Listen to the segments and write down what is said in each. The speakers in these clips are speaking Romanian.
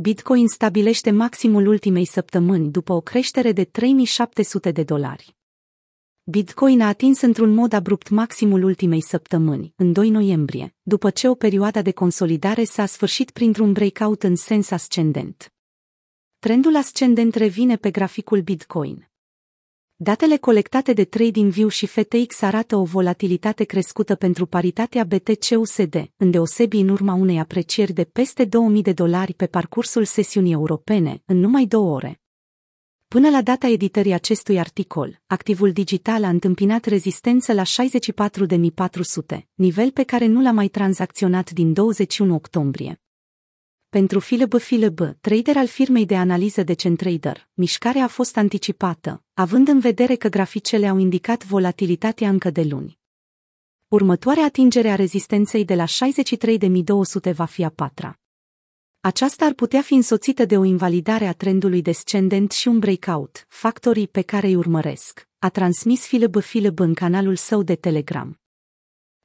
Bitcoin stabilește maximul ultimei săptămâni după o creștere de 3700 de dolari. Bitcoin a atins într-un mod abrupt maximul ultimei săptămâni, în 2 noiembrie, după ce o perioadă de consolidare s-a sfârșit printr-un breakout în sens ascendent. Trendul ascendent revine pe graficul Bitcoin. Datele colectate de TradingView și FTX arată o volatilitate crescută pentru paritatea BTC-USD, îndeosebi în urma unei aprecieri de peste 2000 de dolari pe parcursul sesiunii europene, în numai două ore. Până la data editării acestui articol, activul digital a întâmpinat rezistență la 64.400, nivel pe care nu l-a mai tranzacționat din 21 octombrie. Pentru Philip Philip, trader al firmei de analiză de CenTrader, mișcarea a fost anticipată, având în vedere că graficele au indicat volatilitatea încă de luni. Următoarea atingere a rezistenței de la 63.200 va fi a patra. Aceasta ar putea fi însoțită de o invalidare a trendului descendent și un breakout, factorii pe care îi urmăresc, a transmis Philip Philip în canalul său de Telegram.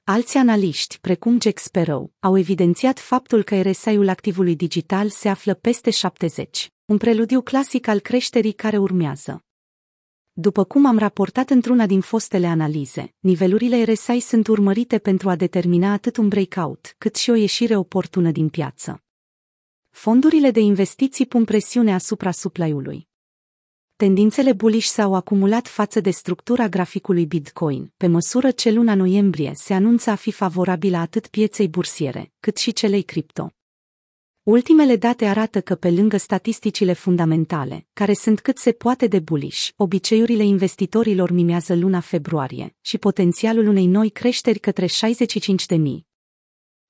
Alți analiști, precum Jack Sparrow, au evidențiat faptul că RSI-ul activului digital se află peste 70, un preludiu clasic al creșterii care urmează. După cum am raportat într-una din fostele analize, nivelurile RSI sunt urmărite pentru a determina atât un breakout, cât și o ieșire oportună din piață. Fondurile de investiții pun presiune asupra supply-ului. Tendințele bullish s-au acumulat față de structura graficului Bitcoin, pe măsură ce luna noiembrie se anunță a fi favorabilă atât pieței bursiere, cât și celei cripto. Ultimele date arată că pe lângă statisticile fundamentale, care sunt cât se poate de bullish, obiceiurile investitorilor mimează luna februarie și potențialul unei noi creșteri către 65.000.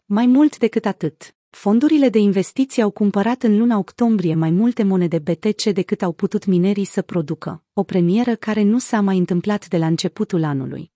Mai mult decât atât, Fondurile de investiții au cumpărat în luna octombrie mai multe monede BTC decât au putut minerii să producă, o premieră care nu s-a mai întâmplat de la începutul anului.